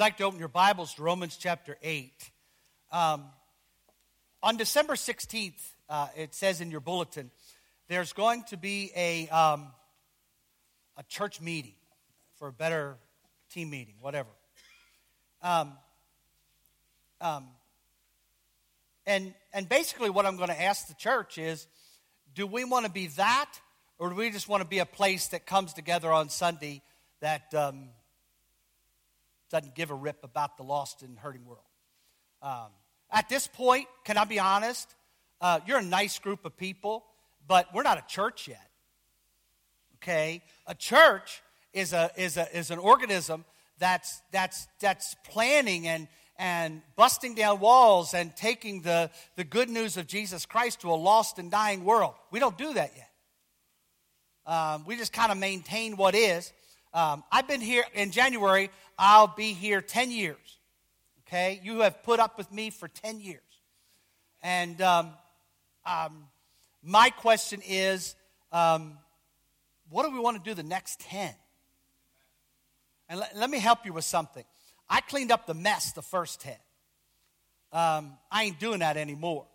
you'd like to open your Bibles to Romans chapter 8, um, on December 16th, uh, it says in your bulletin, there's going to be a, um, a church meeting for a better team meeting, whatever. Um, um, and, and basically, what I'm going to ask the church is do we want to be that, or do we just want to be a place that comes together on Sunday that um, doesn't give a rip about the lost and hurting world? Um, at this point, can I be honest? Uh, you're a nice group of people, but we're not a church yet. Okay? A church is, a, is, a, is an organism that's, that's, that's planning and, and busting down walls and taking the, the good news of Jesus Christ to a lost and dying world. We don't do that yet. Um, we just kind of maintain what is. Um, I've been here in January, I'll be here 10 years. Okay? You have put up with me for 10 years. And um, um, my question is um, what do we want to do the next 10? And let, me help you with something. I cleaned up the mess the first 10. Um, I ain't doing that anymore.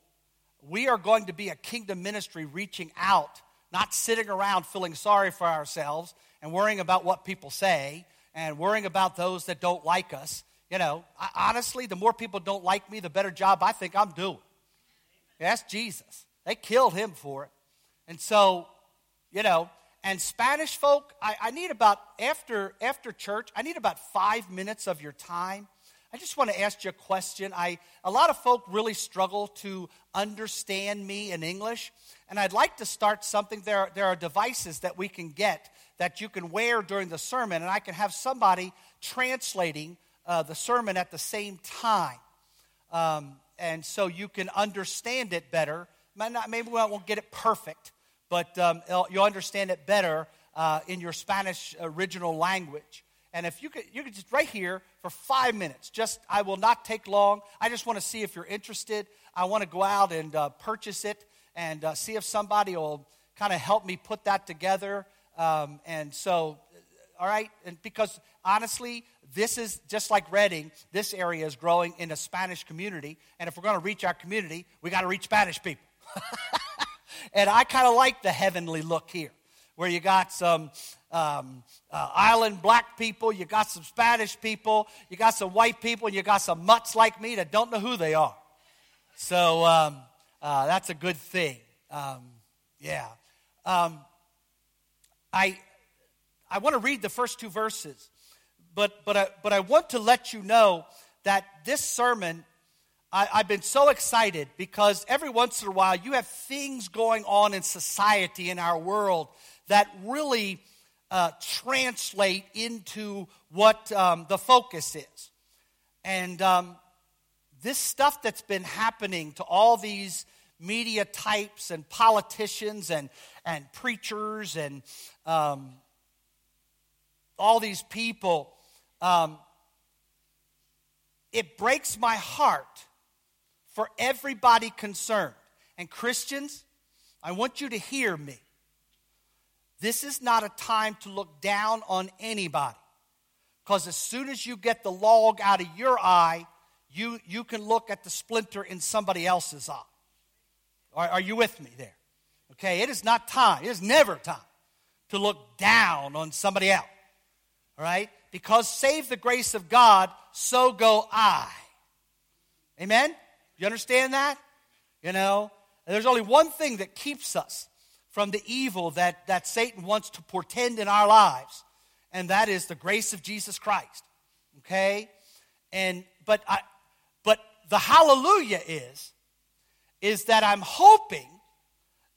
We are going to be a kingdom ministry reaching out, not sitting around feeling sorry for ourselves and worrying about what people say and worrying about those that don't like us you know, I, honestly, the more people don't like me, the better job I think I'm doing. That's Jesus. They killed him for it. And so, you know, and Spanish folk, I, I need about, after, after church, I need about five minutes of your time. I just want to ask you a question. I, a lot of folk really struggle to understand me in English, and I'd like to start something. There, there are devices that we can get that you can wear during the sermon, and I can have somebody translating uh, the sermon at the same time. Um, and so you can understand it better. Maybe we won't get it perfect, but um, you'll understand it better uh, in your Spanish original language. And if you could, you could just right here for five minutes. Just I will not take long. I just want to see if you're interested. I want to go out and uh, purchase it and uh, see if somebody will kind of help me put that together. Um, and so, all right, and because honestly, this is just like Redding, this area is growing in a Spanish community. And if we're going to reach our community, we got to reach Spanish people. and I kind of like the heavenly look here, where you got some um, uh, island black people, you got some Spanish people, you got some white people, and you got some mutts like me that don't know who they are. So um, uh, that's a good thing. Um, yeah. I, I want to read the first two verses but, but, I, but I want to let you know that this sermon, I, I've been so excited because every once in a while you have things going on in society, in our world, that really uh, translate into what um, the focus is. And um, this stuff that's been happening to all these media types and politicians and, and preachers and um, all these people um, it breaks my heart for everybody concerned. And Christians, I want you to hear me. This is not a time to look down on anybody. Because as soon as you get the log out of your eye, you, you can look at the splinter in somebody else's eye. Are, are you with me there? Okay, it is not time, it is never time to look down on somebody else. All right? because save the grace of God, so go I. Amen? You understand that? You know, there's only one thing that keeps us from the evil that, that Satan wants to portend in our lives, and that is the grace of Jesus Christ. Okay? And but I but the hallelujah is is that I'm hoping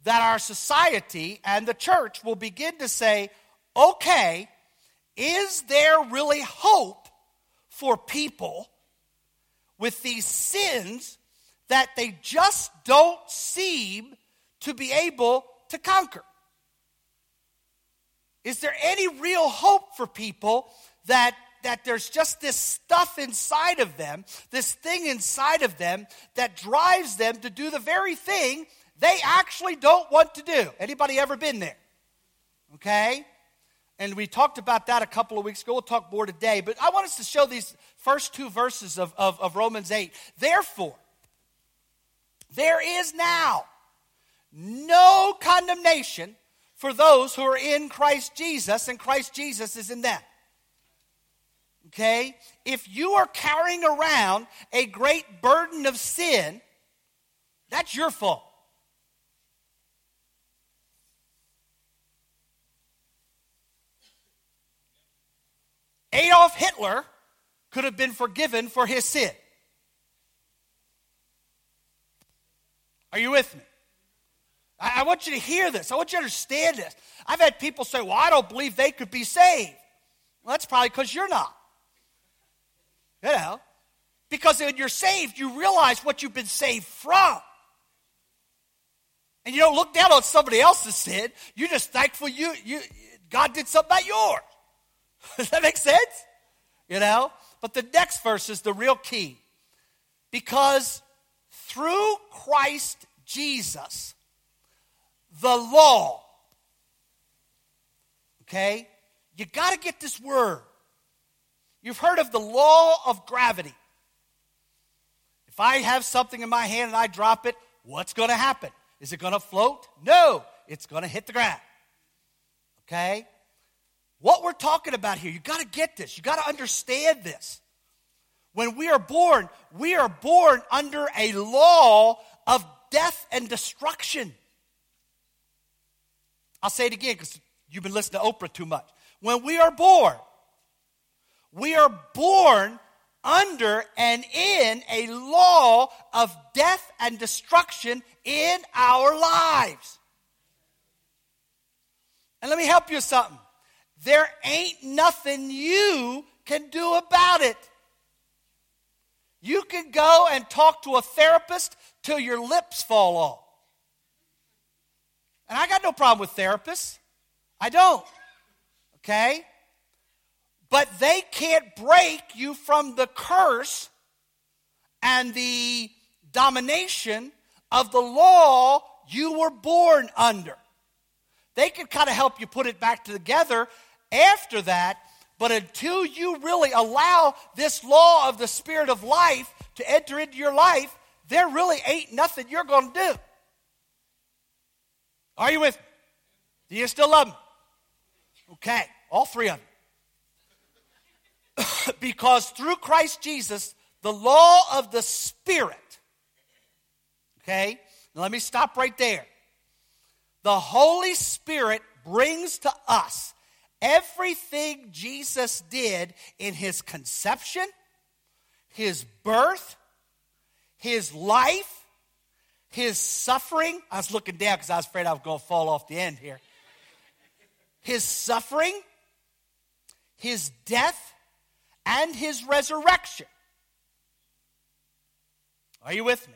that our society and the church will begin to say, okay, is there really hope for people with these sins that they just don't seem to be able to conquer? Is there any real hope for people that that there's just this stuff inside of them, this thing inside of them that drives them to do the very thing they actually don't want to do. Anybody ever been there? Okay? And we talked about that a couple of weeks ago. We'll talk more today. But I want us to show these first two verses of, of, of Romans 8. Therefore, there is now no condemnation for those who are in Christ Jesus, and Christ Jesus is in them. Okay? If you are carrying around a great burden of sin, that's your fault. Adolf Hitler could have been forgiven for his sin. Are you with me? I, I, want you to hear this. I want you to understand this. I've had people say, Well, I don't believe they could be saved. Well, that's probably because you're not. You know? Because when you're saved, you realize what you've been saved from. And you don't look down on somebody else's sin. You're just thankful you, you God did something about yours. Does that make sense? You know? But the next verse is the real key. Because through Christ Jesus, the law, okay? You got to get this word. You've heard of the law of gravity. If I have something in my hand and I drop it, what's going to happen? Is it going to float? No, it's going to hit the ground. Okay? What we're talking about here, you got to get this. You got to understand this. When we are born, we are born under a law of death and destruction. I'll say it again because you've been listening to Oprah too much. When we are born, we are born under and in a law of death and destruction in our lives. And let me help you with something. There ain't nothing you can do about it. You can go and talk to a therapist till your lips fall off. And I got no problem with therapists. I don't. Okay? But they can't break you from the curse and the domination of the law you were born under. They can kind of help you put it back together after that, but until you really allow this law of the Spirit of life to enter into your life, there really ain't nothing you're going to do. Are you with me? Do you still love me? Okay, all three of you. because through Christ Jesus, the law of the Spirit, okay, now let me stop right there. The Holy Spirit brings to us everything Jesus did in his conception, his birth, his life, his suffering. I was looking down because I was afraid I was going to fall off the end here. His suffering, his death, and his resurrection. Are you with me?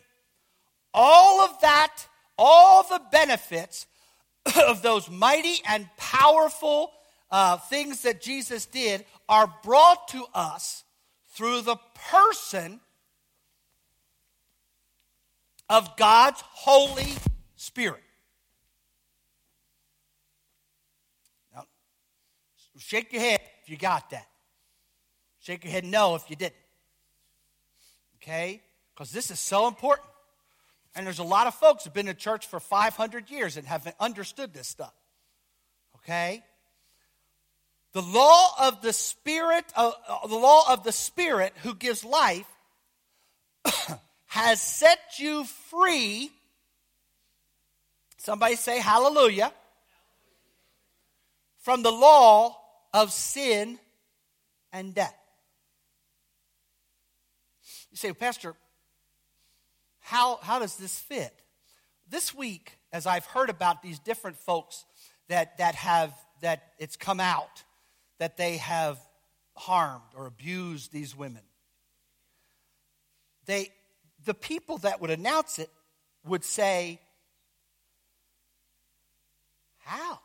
All of that, all the benefits of those mighty and powerful uh, things that Jesus did are brought to us through the person of God's Holy Spirit. Now, shake your head if you got that. Shake your head no if you didn't. Okay? Because this is so important. And there's a lot of folks who've been in church for 500 years and haven't understood this stuff. Okay? The law of the Spirit, uh, uh, the law of the Spirit who gives life has set you free. Somebody say hallelujah. From the law of sin and death. You say, Pastor, how, how does this fit? This week, as I've heard about these different folks that, that have, that it's come out, that they have harmed or abused these women. They, the people that would announce it would say, How?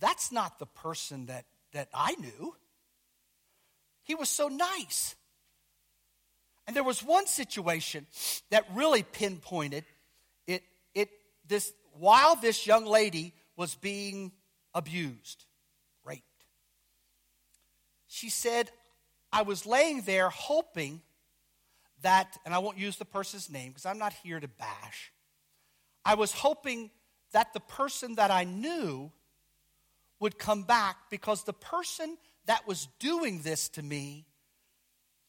That's not the person that, that I knew. He was so nice. And there was one situation that really pinpointed it, it this while this young lady was being abused. She said, I was laying there hoping that, and I won't use the person's name because I'm not here to bash. I was hoping that the person that I knew would come back because the person that was doing this to me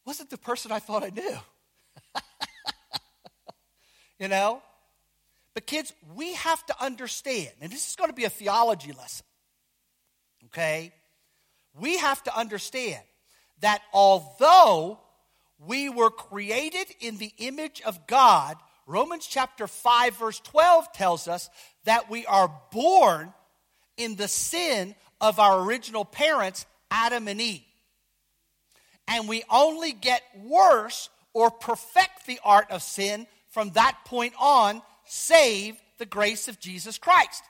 wasn't the person I thought I knew. you know? But, kids, we have to understand, and this is going to be a theology lesson, okay? We have to understand that although we were created in the image of God, Romans chapter 5, verse 12 tells us that we are born in the sin of our original parents, Adam and Eve. And we only get worse or perfect the art of sin from that point on save the grace of Jesus Christ.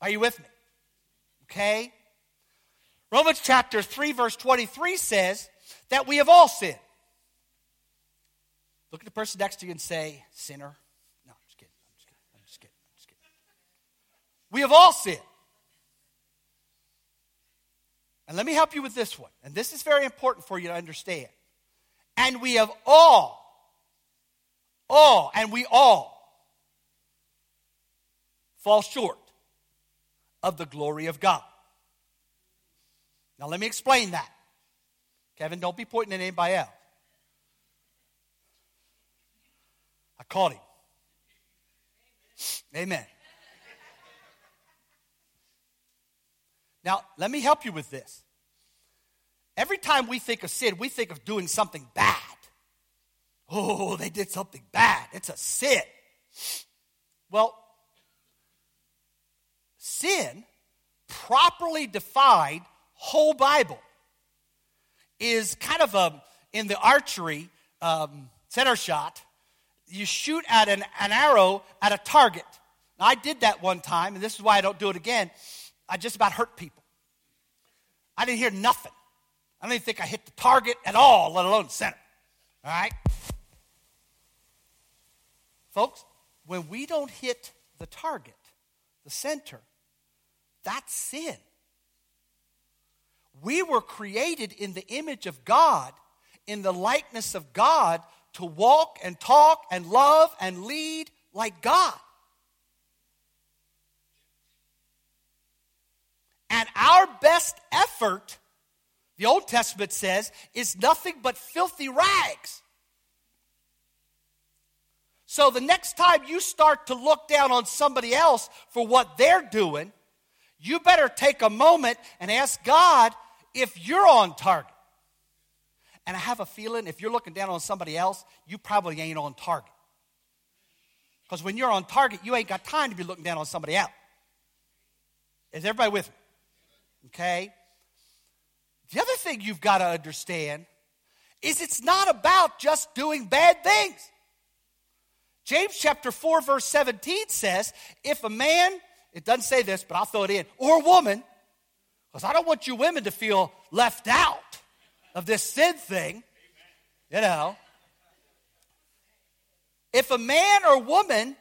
Are you with me? Okay? Romans chapter 3, verse 23 says that we have all sinned. Look at the person next to you and say, Sinner. No, I'm just kidding. I'm just kidding. I'm just kidding. I'm just kidding. We have all sinned. And let me help you with this one. And this is very important for you to understand. And we have all, all, and we all fall short of the glory of God. Now, let me explain that. Kevin, don't be pointing at anybody else. I caught him. Amen. Now, let me help you with this. Every time we think of sin, we think of doing something bad. Oh, they did something bad. It's a sin. Well, sin, properly defined, whole Bible, is kind of a, in the archery um, center shot, you shoot at an, an arrow at a target. Now, I did that one time, and this is why I don't do it again. I just about hurt people. I didn't hear nothing. I don't even think I hit the target at all, let alone the center. All right? Folks, when we don't hit the target, the center, that's sin. We were created in the image of God, in the likeness of God, to walk and talk and love and lead like God. And our best effort, the Old Testament says, is nothing but filthy rags. So the next time you start to look down on somebody else for what they're doing, you better take a moment and ask God if you're on target. And I have a feeling if you're looking down on somebody else, you probably ain't on target. Because when you're on target, you ain't got time to be looking down on somebody else. Is everybody with me? Okay? The other thing you've got to understand is it's not about just doing bad things. James chapter 4, verse 17 says, if a man, it doesn't say this, but I'll throw it in, or a woman, because I don't want you women to feel left out of this sin thing, you know. If a man or woman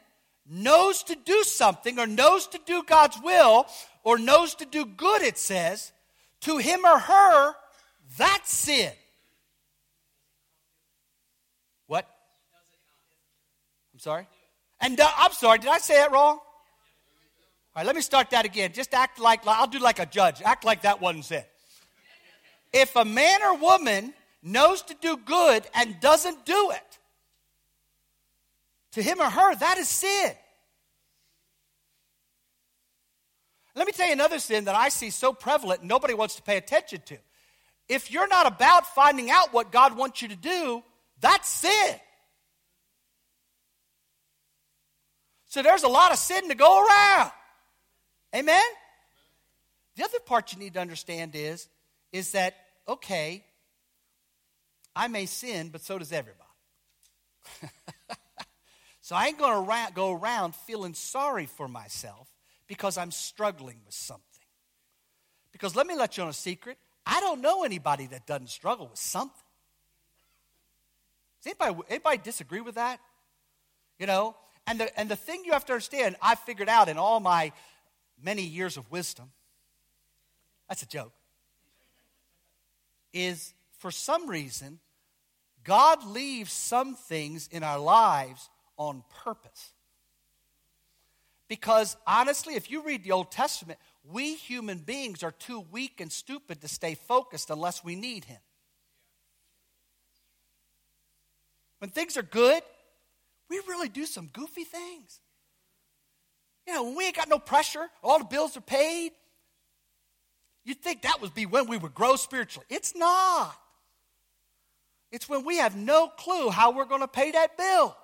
knows to do something or knows to do God's will or knows to do good, it says, to him or her, that's sin. What? I'm sorry? And uh, I'm sorry, did I say that wrong? All right, let me start that again. Just act like, I'll do like a judge. Act like that wasn't said. If a man or woman knows to do good and doesn't do it, to him or her, that is sin. Let me tell you another sin that I see so prevalent nobody wants to pay attention to. If you're not about finding out what God wants you to do, that's sin. So there's a lot of sin to go around. Amen? The other part you need to understand is, is that, okay, I may sin, but so does everybody. so I ain't going to go around feeling sorry for myself because I'm struggling with something. Because let me let you on a secret I don't know anybody that doesn't struggle with something. Does anybody, anybody disagree with that? You know? And the, and the thing you have to understand, I figured out in all my many years of wisdom, That's a joke. Is for some reason, God leaves some things in our lives on purpose. Because honestly, if you read the Old Testament, we human beings are too weak and stupid to stay focused unless we need Him. When things are good, we really do some goofy things. You know, when we ain't got no pressure, all the bills are paid, you'd think that would be when we would grow spiritually. It's not. It's when we have no clue how we're going to pay that bill.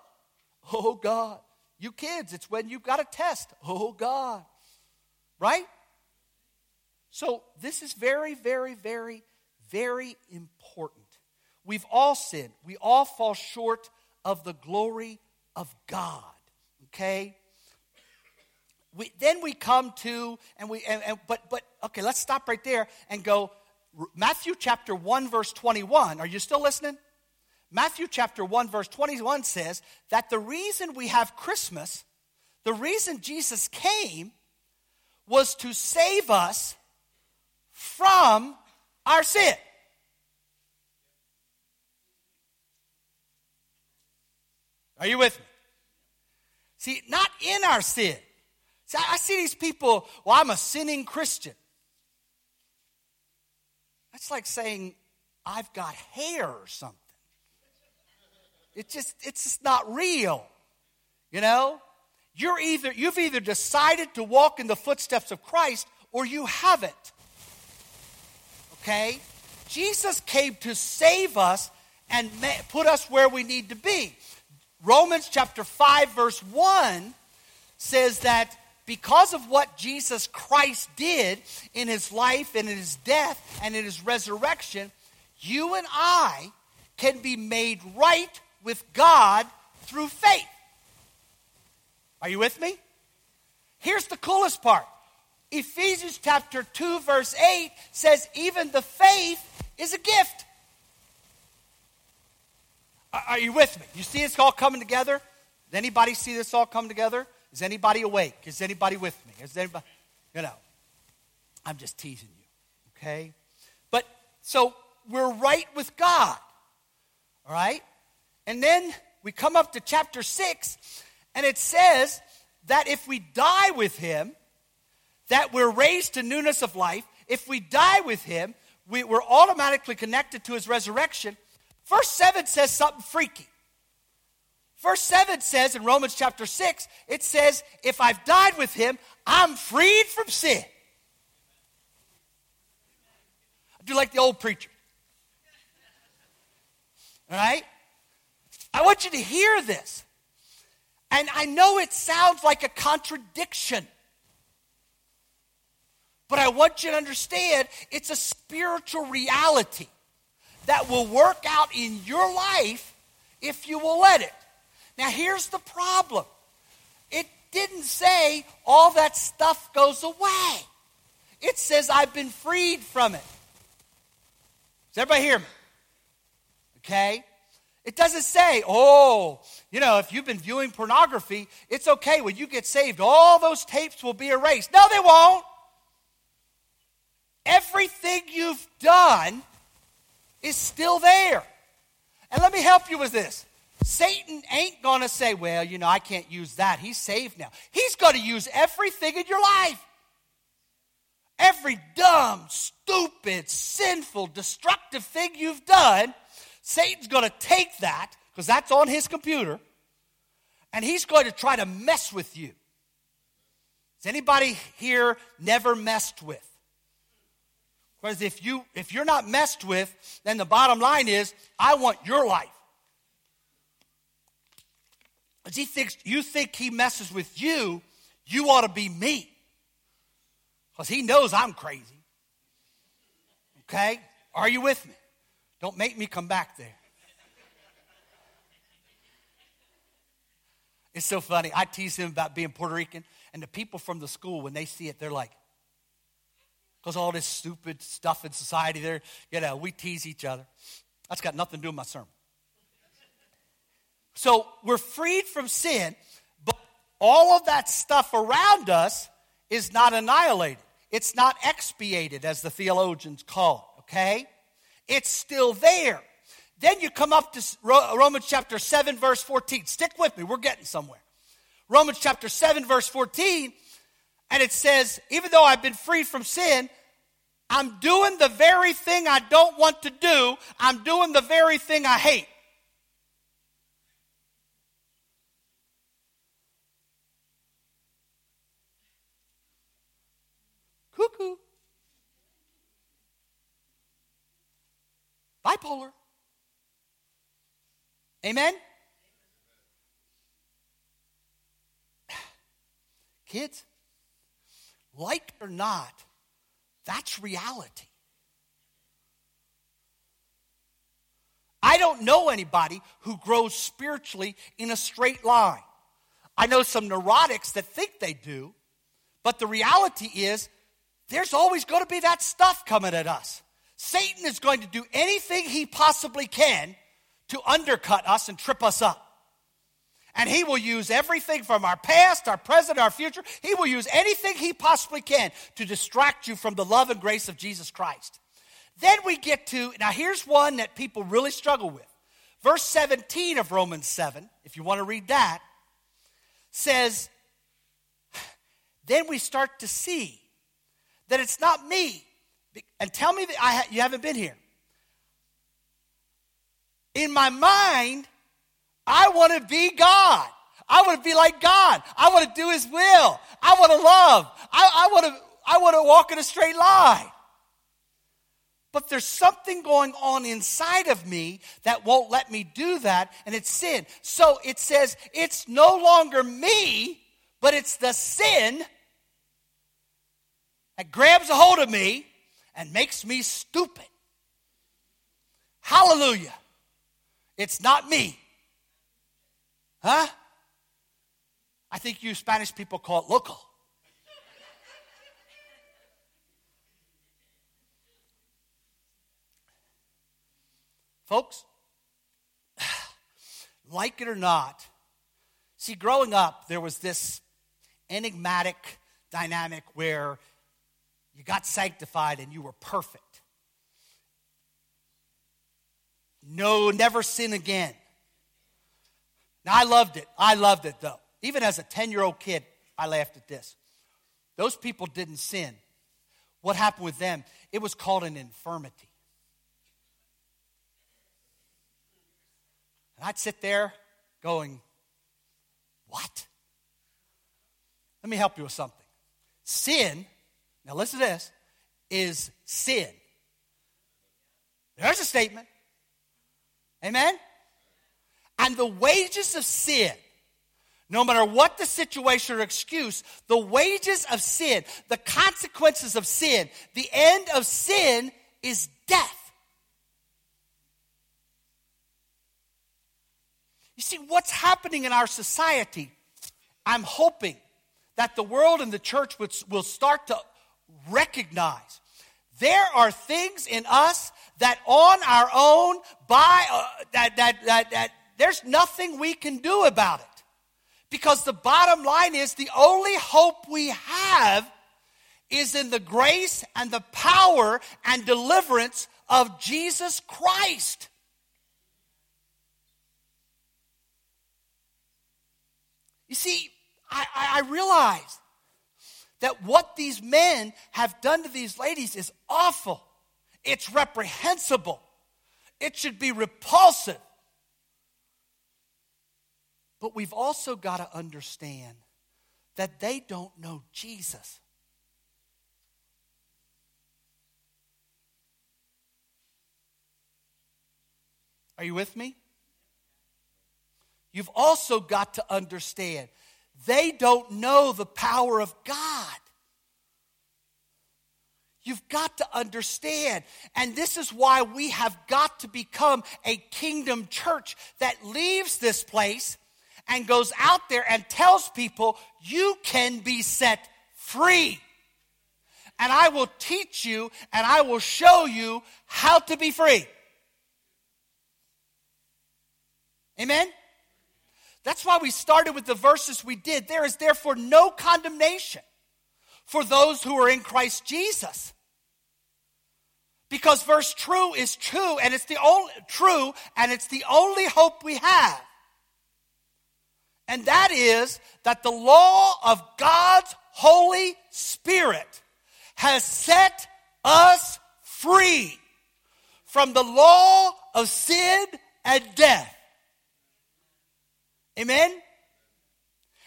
Oh, God. You kids, it's when you've got a test. Oh, God. Right? So, this is very, very, very, very important. We've all sinned. We all fall short of the glory of God. Okay? We, then we come to, and we, and, and, but, but, okay, let's stop right there and go Matthew chapter 1, verse 21. Are you still listening? Matthew chapter 1, verse 21 says that the reason we have Christmas, the reason Jesus came, was to save us from our sin. Are you with me? See, not in our sin. See, I see these people, well, I'm a sinning Christian. That's like saying, I've got hair or something. It just, it's just not real. You know? You're either, you've either decided to walk in the footsteps of Christ or you haven't. Okay? Jesus came to save us and put us where we need to be. Romans chapter 5, verse 1 says that because of what Jesus Christ did in his life and in his death and in his resurrection, you and I can be made right with God through faith. Are you with me? Here's the coolest part Ephesians chapter 2, verse 8 says, even the faith is a gift. Are you with me? You see this all coming together? Anybody see this all come together? Is anybody awake? Is anybody with me? Is anybody, you know, I'm just teasing you, okay? But so we're right with God, all right? And then we come up to chapter 6, and it says that if we die with him, that we're raised to newness of life. If we die with him, we, we're automatically connected to his resurrection. Verse 7 says something freaky. Verse 7 says in Romans chapter 6, it says, If I've died with him, I'm freed from sin. I do like the old preacher. All right? I want you to hear this. And I know it sounds like a contradiction. But I want you to understand it's a spiritual reality that will work out in your life if you will let it. Now, here's the problem it didn't say all that stuff goes away, it says I've been freed from it. Does everybody hear me? Okay? It doesn't say, oh, you know, if you've been viewing pornography, it's okay. When you get saved, all those tapes will be erased. No, they won't. Everything you've done is still there. And let me help you with this. Satan ain't going to say, well, you know, I can't use that. He's saved now. He's going to use everything in your life. Every dumb, stupid, sinful, destructive thing you've done, Satan's going to take that, because that's on his computer, and he's going to try to mess with you. Has anybody here never messed with? Because if you if you're not messed with, then the bottom line is, I want your life. He thinks you think he messes with you, you ought to be me. Because he knows I'm crazy. Okay? Are you with me? Don't make me come back there. It's so funny. I tease him about being Puerto Rican, and the people from the school, when they see it, they're like, because all this stupid stuff in society there, you know, we tease each other. That's got nothing to do with my sermon. So we're freed from sin, but all of that stuff around us is not annihilated. it's not expiated, as the theologians call it, okay? It's still there. Then you come up to Romans chapter 7, verse 14. Stick with me, we're getting somewhere. Romans chapter 7, verse 14, and it says, Even though I've been freed from sin, I'm doing the very thing I don't want to do, I'm doing the very thing I hate. Cuckoo. Bipolar. Amen? Kids, like or not, that's reality. I don't know anybody who grows spiritually in a straight line. I know some neurotics that think they do, but the reality is there's always going to be that stuff coming at us. Satan is going to do anything he possibly can to undercut us and trip us up. And he will use everything from our past, our present, our future. He will use anything he possibly can to distract you from the love and grace of Jesus Christ. Then we get to, now here's one that people really struggle with. Verse 17 of Romans 7, if you want to read that, says, Then we start to see that it's not me. And tell me that I ha- you haven't been here. In my mind, I want to be God. I want to be like God. I want to do His will. I want to love. I, I want to. I want to walk in a straight line. But there's something going on inside of me that won't let me do that, and it's sin. So it says it's no longer me, but it's the sin that grabs a hold of me and makes me stupid. Hallelujah. It's not me. Huh? I think you Spanish people call it local. Folks, like it or not, see, growing up, there was this enigmatic dynamic where you got sanctified and you were perfect. No, never sin again. Now, I loved it. I loved it, though. Even as a 10 year old kid, I laughed at this. Those people didn't sin. What happened with them? It was called an infirmity. And I'd sit there going, What? Let me help you with something. Sin, now listen to this, is sin. There's a statement. Amen? And the wages of sin, no matter what the situation or excuse, the wages of sin, the consequences of sin, the end of sin is death. You see, what's happening in our society, I'm hoping that the world and the church will start to recognize there are things in us that on our own, by uh, that, that, that, that there's nothing we can do about it. Because the bottom line is the only hope we have is in the grace and the power and deliverance of Jesus Christ. You see, I, I, realize that what these men have done to these ladies is awful. It's reprehensible. It should be repulsive. But we've also got to understand that they don't know Jesus. Are you with me? You've also got to understand they don't know the power of God. You've got to understand. And this is why we have got to become a kingdom church that leaves this place and goes out there and tells people, you can be set free. And I will teach you and I will show you how to be free. Amen? That's why we started with the verses we did. There is therefore no condemnation for those who are in Christ Jesus. Because verse true is true and it's the only true and it's the only hope we have. And that is that the law of God's Holy Spirit has set us free from the law of sin and death. Amen?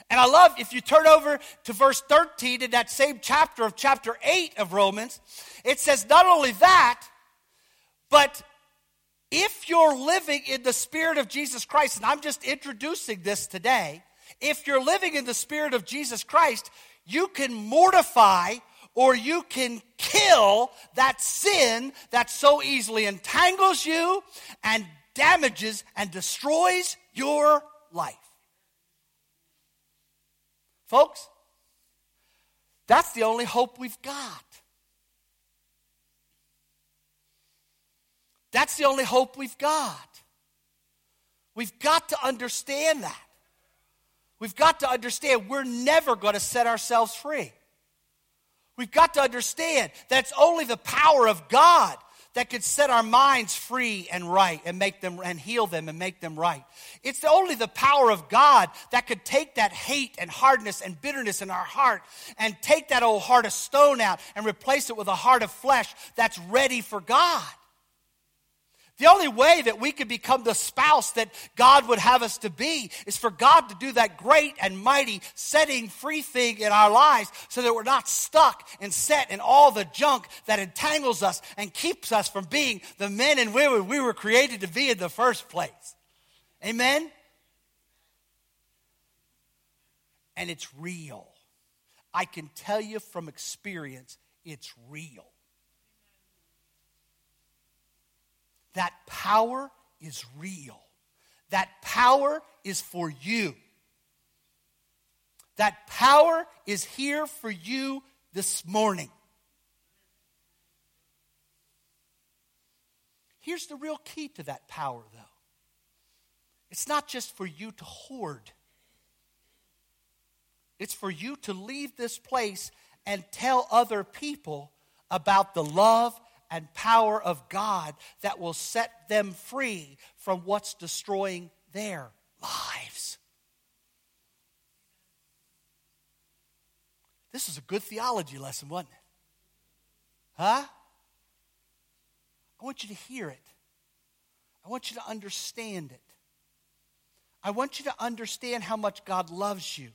And I love if you turn over to verse 13 in that same chapter of chapter 8 of Romans, it says not only that, but if you're living in the Spirit of Jesus Christ, and I'm just introducing this today, if you're living in the Spirit of Jesus Christ, you can mortify or you can kill that sin that so easily entangles you and damages and destroys your life. Folks, that's the only hope we've got. That's the only hope we've got. We've got to understand that. We've got to understand we're never going to set ourselves free. We've got to understand that it's only the power of God that could set our minds free and right and make them and heal them and make them right. It's only the power of God that could take that hate and hardness and bitterness in our heart and take that old heart of stone out and replace it with a heart of flesh that's ready for God. The only way that we could become the spouse that God would have us to be is for God to do that great and mighty setting free thing in our lives so that we're not stuck and set in all the junk that entangles us and keeps us from being the men and women we were created to be in the first place. Amen? And it's real. I can tell you from experience, it's real. That power is real. That power is for you. That power is here for you this morning. Here's the real key to that power, though it's not just for you to hoard, it's for you to leave this place and tell other people about the love and power of God that will set them free from what's destroying their lives. This is a good theology lesson, wasn't it? Huh? I want you to hear it. I want you to understand it. I want you to understand how much God loves you.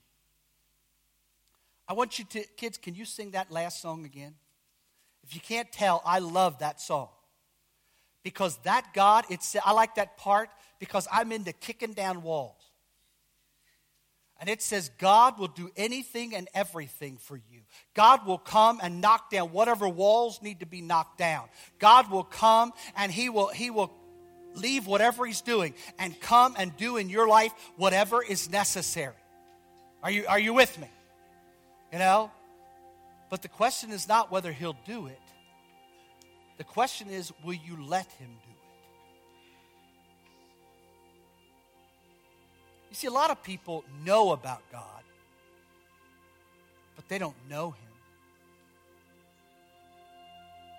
I want you to, kids, can you sing that last song again? If you can't tell, I love that song. Because that God, it's, I like that part because I'm into kicking down walls. And it says, God will do anything and everything for you. God will come and knock down whatever walls need to be knocked down. God will come and He will, he will leave whatever He's doing and come and do in your life whatever is necessary. Are you, are you with me? You know? But the question is not whether he'll do it. The question is, will you let him do it? You see, a lot of people know about God, but they don't know him.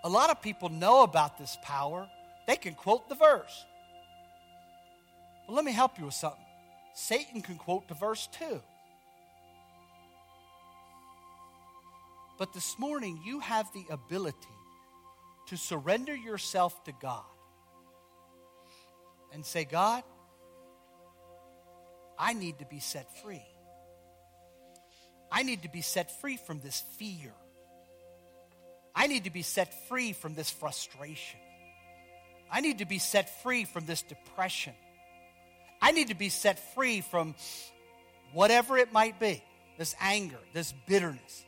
A lot of people know about this power. They can quote the verse. Well, let me help you with something. Satan can quote the verse too. But this morning, you have the ability to surrender yourself to God and say, God, I need to be set free. I need to be set free from this fear. I need to be set free from this frustration. I need to be set free from this depression. I need to be set free from whatever it might be this anger, this bitterness.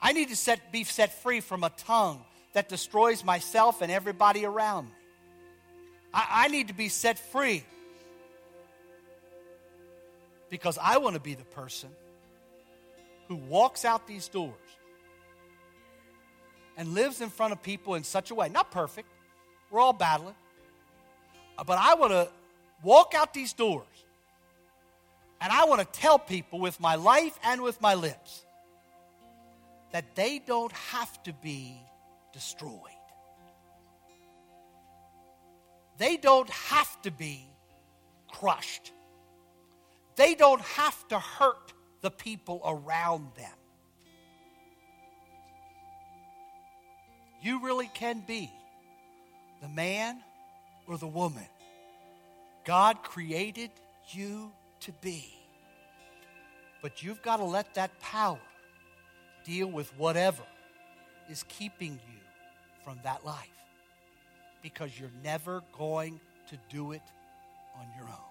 I need to set, be set free from a tongue that destroys myself and everybody around me. I, I need to be set free because I want to be the person who walks out these doors and lives in front of people in such a way, not perfect, we're all battling, uh, but I want to walk out these doors and I want to tell people with my life and with my lips that they don't have to be destroyed. They don't have to be crushed. They don't have to hurt the people around them. You really can be the man or the woman God created you to be. But you've got to let that power deal with whatever is keeping you from that life because you're never going to do it on your own.